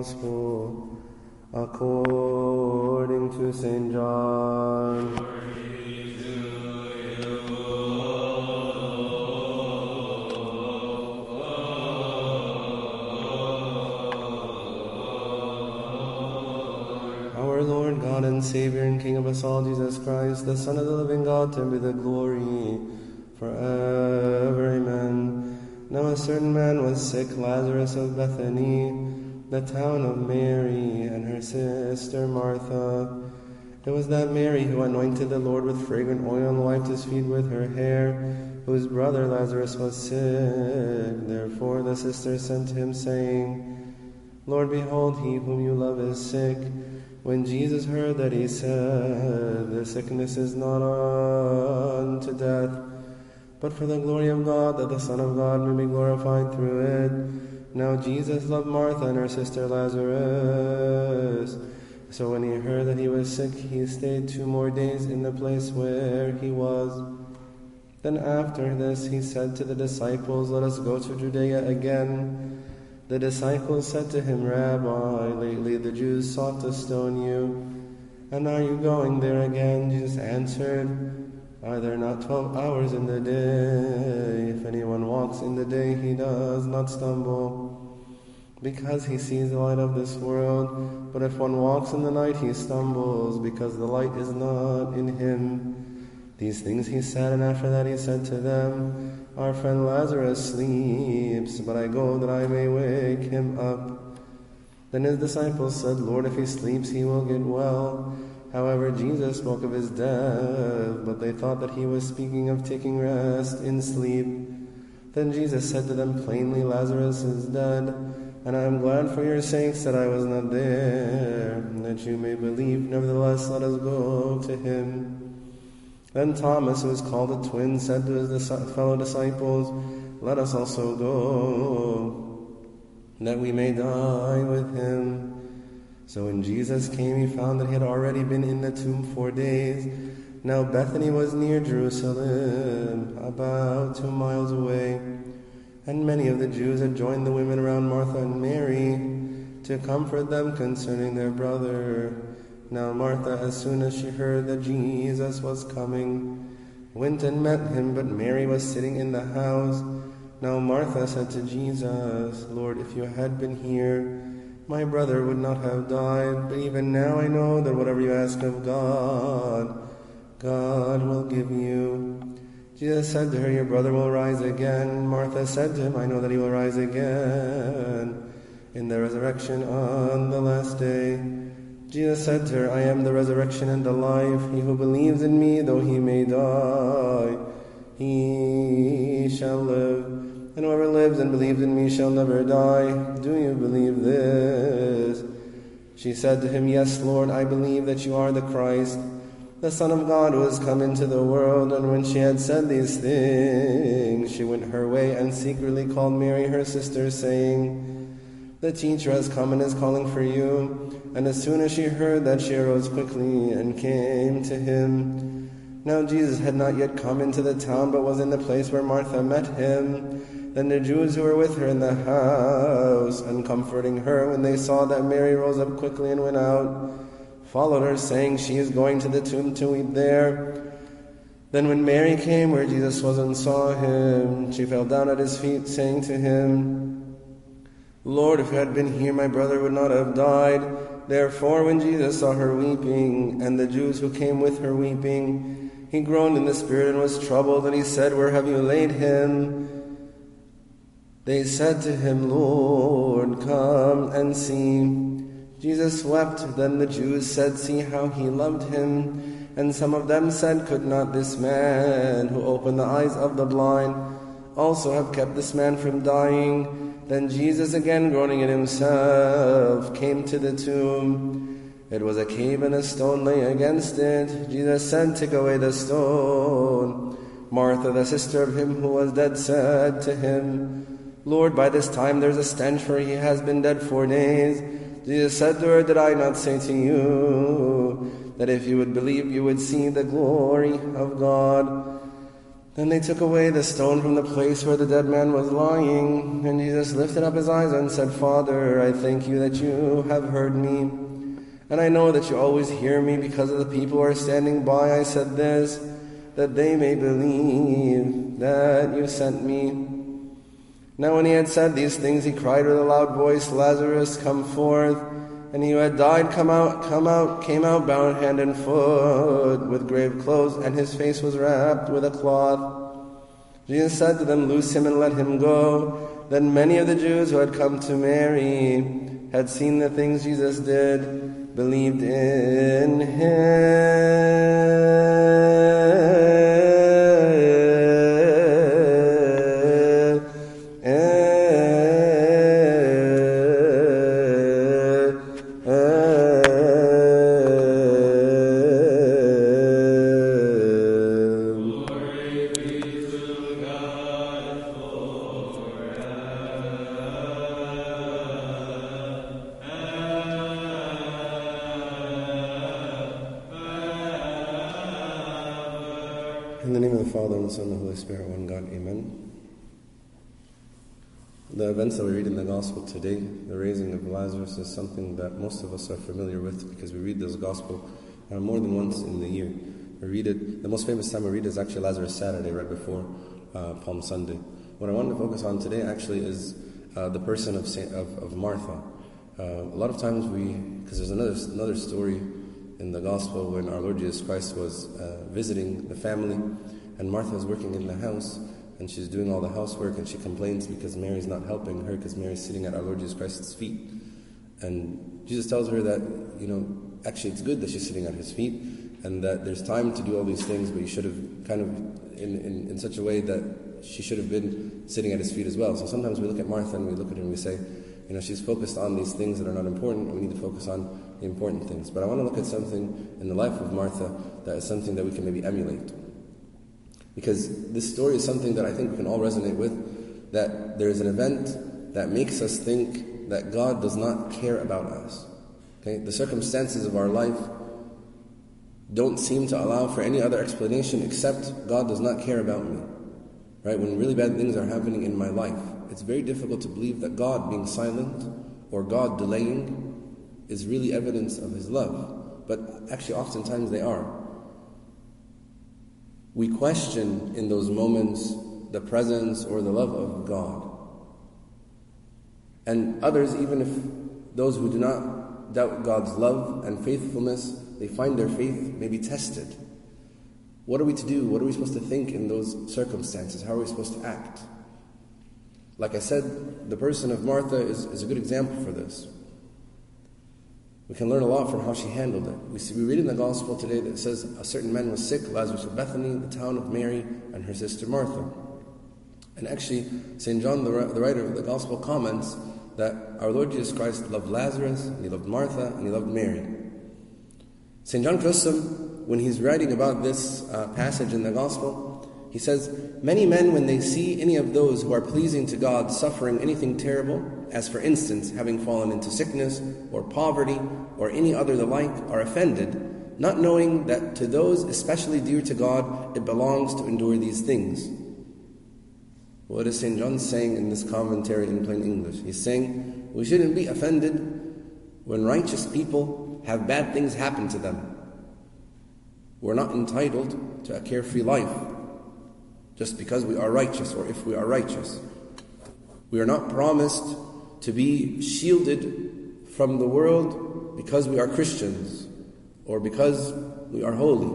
Gospel according to St. John. Our Lord God and Savior and King of us all, Jesus Christ, the Son of the living God, to be the glory forever. Amen. Now a certain man was sick, Lazarus of Bethany, the town of Mary, and her sister Martha. It was that Mary who anointed the Lord with fragrant oil and wiped his feet with her hair, whose brother Lazarus was sick. Therefore the sisters sent him, saying, Lord, behold, he whom you love is sick. When Jesus heard that, he said, The sickness is not unto death, but for the glory of God, that the Son of God may be glorified through it. Now Jesus loved Martha and her sister Lazarus. So when he heard that he was sick, he stayed two more days in the place where he was. Then after this, he said to the disciples, Let us go to Judea again. The disciples said to him, Rabbi, lately the Jews sought to stone you, and are you going there again? Jesus answered, Are there not twelve hours in the day? If anyone walks in the day, he does not stumble, because he sees the light of this world. But if one walks in the night, he stumbles, because the light is not in him. These things he said, and after that he said to them, Our friend Lazarus sleeps, but I go that I may wake him up. Then his disciples said, Lord, if he sleeps, he will get well. However, Jesus spoke of his death, but they thought that he was speaking of taking rest in sleep. Then Jesus said to them plainly, Lazarus is dead, and I am glad for your sakes that I was not there, that you may believe. Nevertheless, let us go to him. Then Thomas, who was called a twin, said to his fellow disciples, Let us also go, that we may die with him. So when Jesus came, he found that he had already been in the tomb four days. Now Bethany was near Jerusalem, about two miles away. And many of the Jews had joined the women around Martha and Mary to comfort them concerning their brother. Now Martha, as soon as she heard that Jesus was coming, went and met him, but Mary was sitting in the house. Now Martha said to Jesus, Lord, if you had been here, my brother would not have died. But even now I know that whatever you ask of God, God will give you. Jesus said to her, Your brother will rise again. Martha said to him, I know that he will rise again in the resurrection on the last day. Jesus said to her, I am the resurrection and the life. He who believes in me, though he may die, he shall live. Lives and believes in me shall never die. Do you believe this? She said to him, Yes, Lord, I believe that you are the Christ, the Son of God who has come into the world. And when she had said these things, she went her way and secretly called Mary, her sister, saying, the teacher has come and is calling for you. And as soon as she heard that, she arose quickly and came to him. Now Jesus had not yet come into the town, but was in the place where Martha met him. Then the Jews who were with her in the house, and comforting her when they saw that Mary rose up quickly and went out, followed her, saying, She is going to the tomb to weep there. Then when Mary came where Jesus was and saw him, she fell down at his feet, saying to him, Lord, if you had been here, my brother would not have died. Therefore, when Jesus saw her weeping, and the Jews who came with her weeping, he groaned in the spirit and was troubled, and he said, Where have you laid him? They said to him, Lord, come and see. Jesus wept. Then the Jews said, See how he loved him. And some of them said, Could not this man, who opened the eyes of the blind, also have kept this man from dying? Then Jesus, again groaning in himself, came to the tomb. It was a cave, and a stone lay against it. Jesus said, Take away the stone. Martha, the sister of him who was dead, said to him, Lord, by this time there's a stench, for he has been dead four days. Jesus said to her, Did I not say to you that if you would believe, you would see the glory of God? Then they took away the stone from the place where the dead man was lying, and Jesus lifted up his eyes and said, Father, I thank you that you have heard me. And I know that you always hear me because of the people who are standing by. I said this, that they may believe that you sent me. Now when he had said these things, he cried with a loud voice, Lazarus, come forth. And he who had died come out, come out, came out bound hand and foot with grave clothes, and his face was wrapped with a cloth. Jesus said to them, Loose him and let him go. Then many of the Jews who had come to Mary had seen the things Jesus did, believed in him. Gospel today, the raising of Lazarus, is something that most of us are familiar with because we read this Gospel uh, more than once in the year. We read it, the most famous time we read it is actually Lazarus Saturday, right before uh, Palm Sunday. What I wanted to focus on today actually is uh, the person of, Saint, of, of Martha. Uh, a lot of times we, because there's another, another story in the gospel when our Lord Jesus Christ was uh, visiting the family, and Martha is working in the house, and she's doing all the housework, and she complains because Mary's not helping her because Mary's sitting at our Lord Jesus Christ's feet. And Jesus tells her that, you know, actually it's good that she's sitting at his feet, and that there's time to do all these things, but you should have kind of, in, in, in such a way that she should have been sitting at his feet as well. So sometimes we look at Martha and we look at her and we say, you know, she's focused on these things that are not important, and we need to focus on the important things. But I want to look at something in the life of Martha that is something that we can maybe emulate. Because this story is something that I think we can all resonate with that there is an event that makes us think that God does not care about us. Okay? The circumstances of our life don't seem to allow for any other explanation except God does not care about me. Right? When really bad things are happening in my life, it's very difficult to believe that God being silent or God delaying is really evidence of His love. But actually, oftentimes they are. We question in those moments the presence or the love of God. And others, even if those who do not doubt God's love and faithfulness, they find their faith maybe tested. What are we to do? What are we supposed to think in those circumstances? How are we supposed to act? Like I said, the person of Martha is, is a good example for this. We can learn a lot from how she handled it. We, see, we read in the Gospel today that it says a certain man was sick, Lazarus of Bethany, the town of Mary, and her sister Martha. And actually, St. John, the, the writer of the Gospel, comments that our Lord Jesus Christ loved Lazarus, and he loved Martha, and he loved Mary. St. John Chrysostom, when he's writing about this uh, passage in the Gospel, he says, Many men, when they see any of those who are pleasing to God suffering anything terrible, as for instance, having fallen into sickness, or poverty, or any other the like, are offended, not knowing that to those especially dear to God it belongs to endure these things. What is St. John saying in this commentary in plain English? He's saying we shouldn't be offended when righteous people have bad things happen to them. We're not entitled to a carefree life just because we are righteous or if we are righteous. We are not promised to be shielded from the world because we are Christians or because we are holy.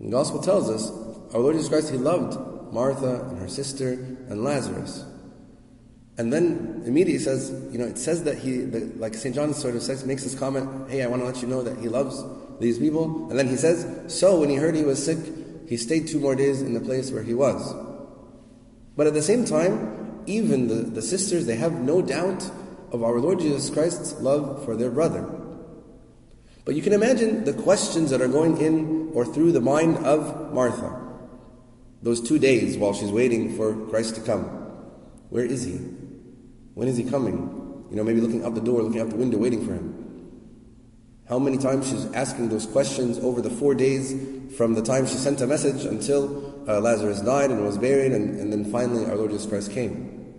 The Gospel tells us our Lord Jesus Christ, He loved Martha and her sister and Lazarus. And then immediately says, you know, it says that he, like St. John sort of says, makes this comment, hey, I want to let you know that he loves these people. And then he says, so when he heard he was sick, he stayed two more days in the place where he was. But at the same time, even the, the sisters, they have no doubt of our Lord Jesus Christ's love for their brother. But you can imagine the questions that are going in or through the mind of Martha. Those two days while she's waiting for Christ to come. Where is he? When is he coming? You know, maybe looking out the door, looking out the window, waiting for him. How many times she's asking those questions over the four days from the time she sent a message until uh, Lazarus died and was buried, and, and then finally our Lord Jesus Christ came.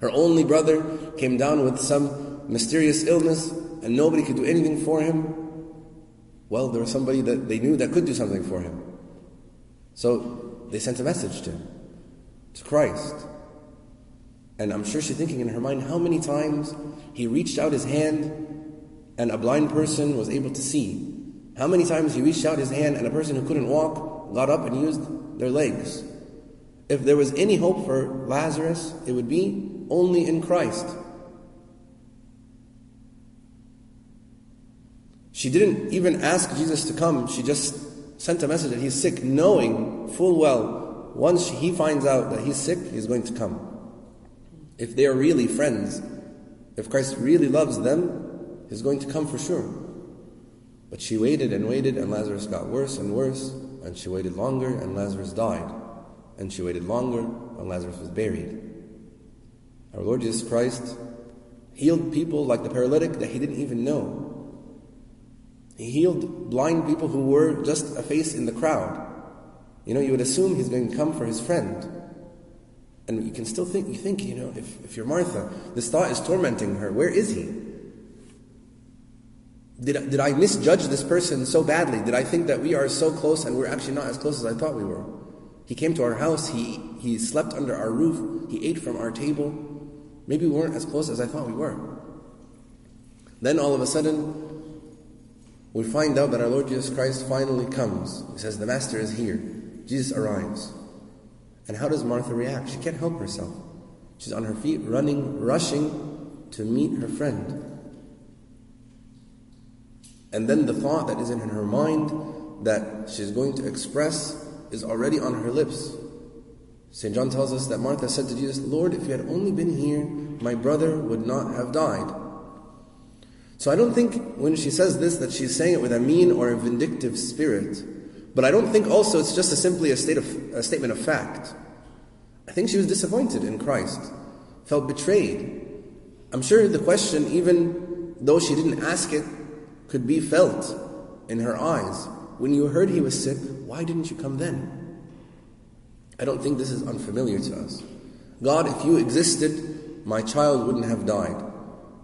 Her only brother came down with some mysterious illness, and nobody could do anything for him. Well, there was somebody that they knew that could do something for him. So they sent a message to him, to Christ. And I'm sure she's thinking in her mind how many times he reached out his hand and a blind person was able to see. How many times he reached out his hand and a person who couldn't walk got up and used their legs. If there was any hope for Lazarus, it would be only in Christ. She didn't even ask Jesus to come, she just sent a message that he's sick, knowing full well once he finds out that he's sick, he's going to come. If they are really friends, if Christ really loves them, is going to come for sure. But she waited and waited, and Lazarus got worse and worse, and she waited longer, and Lazarus died. And she waited longer, and Lazarus was buried. Our Lord Jesus Christ healed people like the paralytic that he didn't even know. He healed blind people who were just a face in the crowd. You know, you would assume he's going to come for his friend. And you can still think, you think, you know, if, if you're Martha, this thought is tormenting her. Where is he? Did, did I misjudge this person so badly? Did I think that we are so close and we're actually not as close as I thought we were? He came to our house, he, he slept under our roof, he ate from our table. Maybe we weren't as close as I thought we were. Then all of a sudden, we find out that our Lord Jesus Christ finally comes. He says, The Master is here. Jesus arrives. And how does Martha react? She can't help herself. She's on her feet, running, rushing to meet her friend. And then the thought that is in her mind that she's going to express is already on her lips. St. John tells us that Martha said to Jesus, Lord, if you had only been here, my brother would not have died. So I don't think when she says this that she's saying it with a mean or a vindictive spirit. But I don't think also it's just a simply a, state of, a statement of fact. I think she was disappointed in Christ, felt betrayed. I'm sure the question, even though she didn't ask it, could be felt in her eyes. When you heard he was sick, why didn't you come then? I don't think this is unfamiliar to us. God, if you existed, my child wouldn't have died.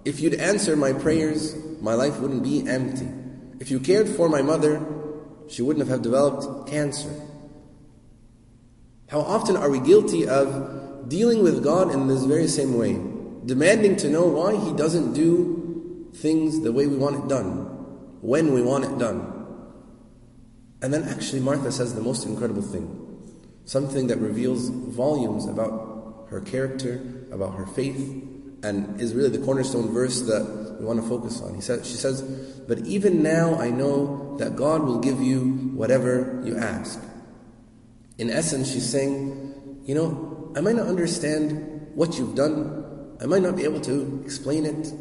If you'd answer my prayers, my life wouldn't be empty. If you cared for my mother, she wouldn't have developed cancer. How often are we guilty of dealing with God in this very same way, demanding to know why He doesn't do things the way we want it done? When we want it done. And then actually, Martha says the most incredible thing something that reveals volumes about her character, about her faith, and is really the cornerstone verse that we want to focus on. He says, she says, But even now I know that God will give you whatever you ask. In essence, she's saying, You know, I might not understand what you've done, I might not be able to explain it,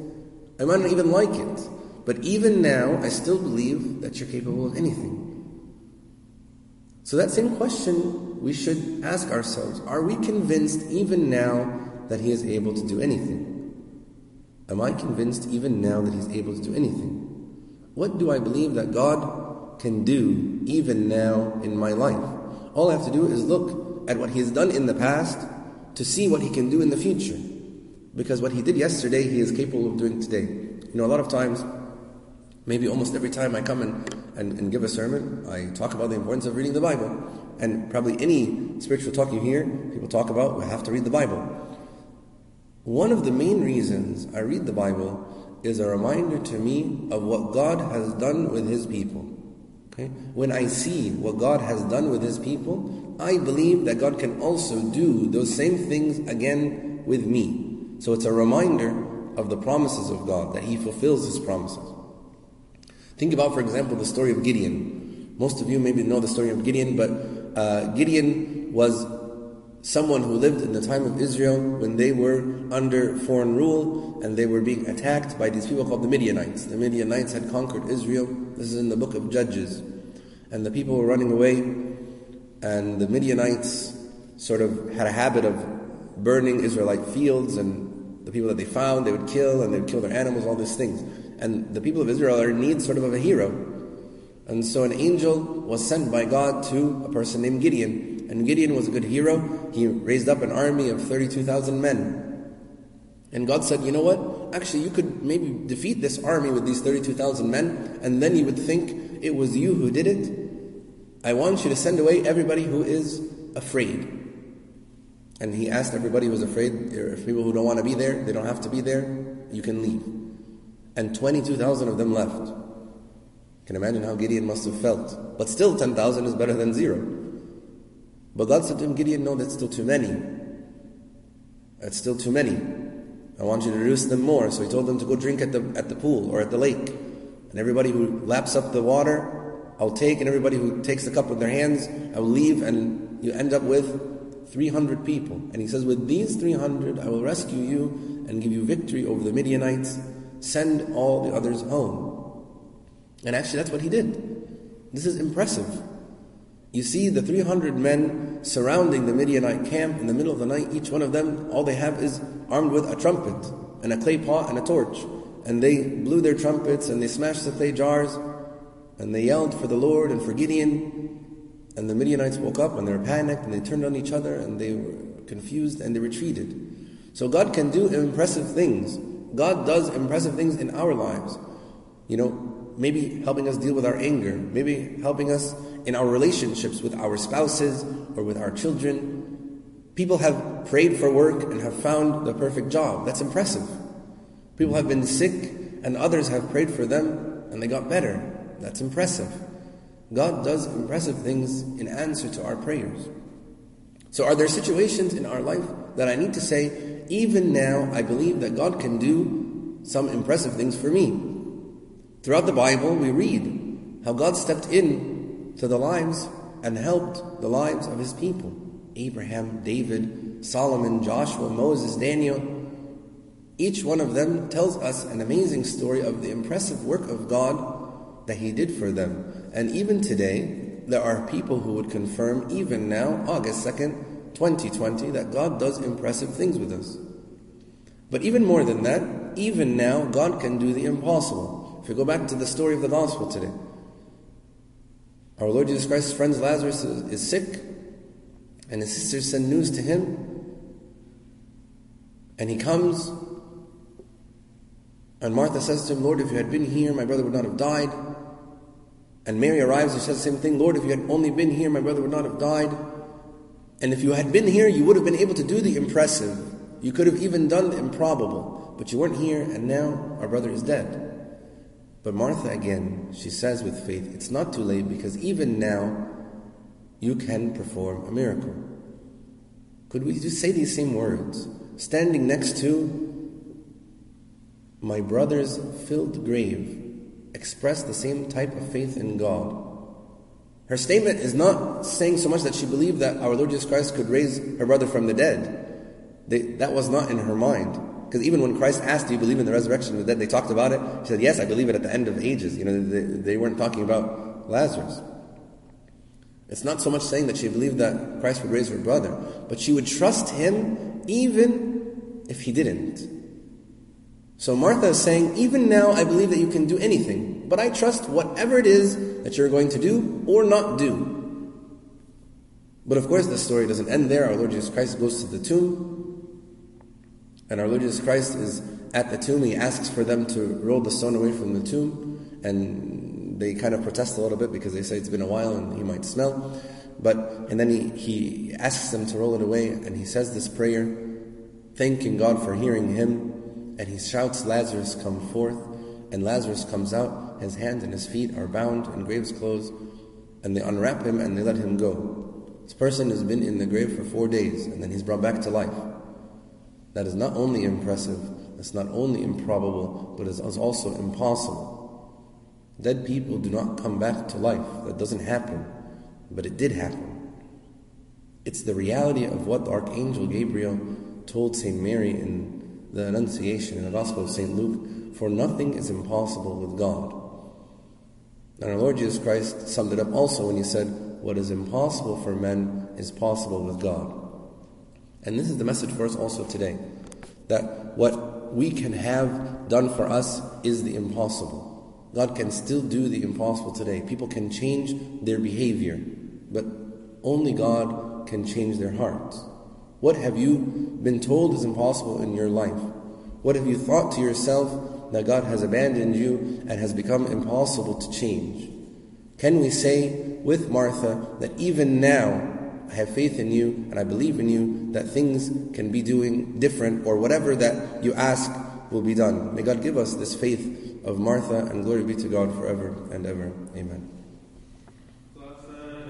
I might not even like it. But even now, I still believe that you're capable of anything. So, that same question we should ask ourselves Are we convinced even now that He is able to do anything? Am I convinced even now that He's able to do anything? What do I believe that God can do even now in my life? All I have to do is look at what He has done in the past to see what He can do in the future. Because what He did yesterday, He is capable of doing today. You know, a lot of times Maybe almost every time I come and, and, and, give a sermon, I talk about the importance of reading the Bible. And probably any spiritual talk you hear, people talk about, we have to read the Bible. One of the main reasons I read the Bible is a reminder to me of what God has done with His people. Okay? When I see what God has done with His people, I believe that God can also do those same things again with me. So it's a reminder of the promises of God, that He fulfills His promises. Think about, for example, the story of Gideon. Most of you maybe know the story of Gideon, but uh, Gideon was someone who lived in the time of Israel when they were under foreign rule and they were being attacked by these people called the Midianites. The Midianites had conquered Israel. This is in the book of Judges. And the people were running away, and the Midianites sort of had a habit of burning Israelite fields and the people that they found, they would kill and they would kill their animals, all these things. And the people of Israel are in need sort of of a hero. And so an angel was sent by God to a person named Gideon. And Gideon was a good hero. He raised up an army of 32,000 men. And God said, you know what? Actually, you could maybe defeat this army with these 32,000 men, and then you would think it was you who did it. I want you to send away everybody who is afraid. And he asked everybody who was afraid, people who don't want to be there, they don't have to be there, you can leave. And 22,000 of them left. Can imagine how Gideon must have felt. But still, 10,000 is better than zero. But God said to him, Gideon, no, that's still too many. That's still too many. I want you to reduce them more. So he told them to go drink at the, at the pool or at the lake. And everybody who laps up the water, I'll take, and everybody who takes the cup with their hands, I will leave, and you end up with 300 people. And he says, With these 300, I will rescue you and give you victory over the Midianites. Send all the others home. And actually, that's what he did. This is impressive. You see the 300 men surrounding the Midianite camp in the middle of the night. Each one of them, all they have is armed with a trumpet and a clay pot and a torch. And they blew their trumpets and they smashed the clay jars and they yelled for the Lord and for Gideon. And the Midianites woke up and they were panicked and they turned on each other and they were confused and they retreated. So God can do impressive things. God does impressive things in our lives. You know, maybe helping us deal with our anger, maybe helping us in our relationships with our spouses or with our children. People have prayed for work and have found the perfect job. That's impressive. People have been sick and others have prayed for them and they got better. That's impressive. God does impressive things in answer to our prayers. So, are there situations in our life that I need to say, even now, I believe that God can do some impressive things for me? Throughout the Bible, we read how God stepped in to the lives and helped the lives of His people Abraham, David, Solomon, Joshua, Moses, Daniel. Each one of them tells us an amazing story of the impressive work of God that He did for them. And even today, there are people who would confirm, even now, August 2nd, 2020, that God does impressive things with us. But even more than that, even now, God can do the impossible. If we go back to the story of the gospel today, our Lord Jesus Christ's friend Lazarus is, sick, and his sisters send news to him, and he comes and Martha says to him, Lord, if you had been here, my brother would not have died. And Mary arrives and says the same thing, Lord, if you had only been here, my brother would not have died. And if you had been here, you would have been able to do the impressive. You could have even done the improbable. But you weren't here, and now our brother is dead. But Martha, again, she says with faith, it's not too late because even now you can perform a miracle. Could we just say these same words? Standing next to my brother's filled grave express the same type of faith in God. Her statement is not saying so much that she believed that our Lord Jesus Christ could raise her brother from the dead. They, that was not in her mind. Because even when Christ asked, Do you believe in the resurrection of the dead? They talked about it. She said, Yes, I believe it at the end of ages. You know, they, they weren't talking about Lazarus. It's not so much saying that she believed that Christ would raise her brother, but she would trust him even if he didn't. So Martha is saying, even now I believe that you can do anything, but I trust whatever it is that you're going to do or not do. But of course, the story doesn't end there. Our Lord Jesus Christ goes to the tomb, and our Lord Jesus Christ is at the tomb. He asks for them to roll the stone away from the tomb, and they kind of protest a little bit because they say it's been a while and he might smell. But and then he, he asks them to roll it away, and he says this prayer, thanking God for hearing him and he shouts, Lazarus, come forth. And Lazarus comes out, his hands and his feet are bound in grave's clothes, and they unwrap him and they let him go. This person has been in the grave for four days, and then he's brought back to life. That is not only impressive, that's not only improbable, but it is also impossible. Dead people do not come back to life. That doesn't happen. But it did happen. It's the reality of what the Archangel Gabriel told St. Mary in the Annunciation in the Gospel of St. Luke, for nothing is impossible with God. And our Lord Jesus Christ summed it up also when he said, What is impossible for men is possible with God. And this is the message for us also today. that what we can have done for us is the impossible. God can still do the impossible today. People can change their behavior, but only God can change their hearts. What have you been told is impossible in your life? What have you thought to yourself that God has abandoned you and has become impossible to change? Can we say with Martha that even now I have faith in you and I believe in you that things can be doing different or whatever that you ask will be done? May God give us this faith of Martha and glory be to God forever and ever. Amen.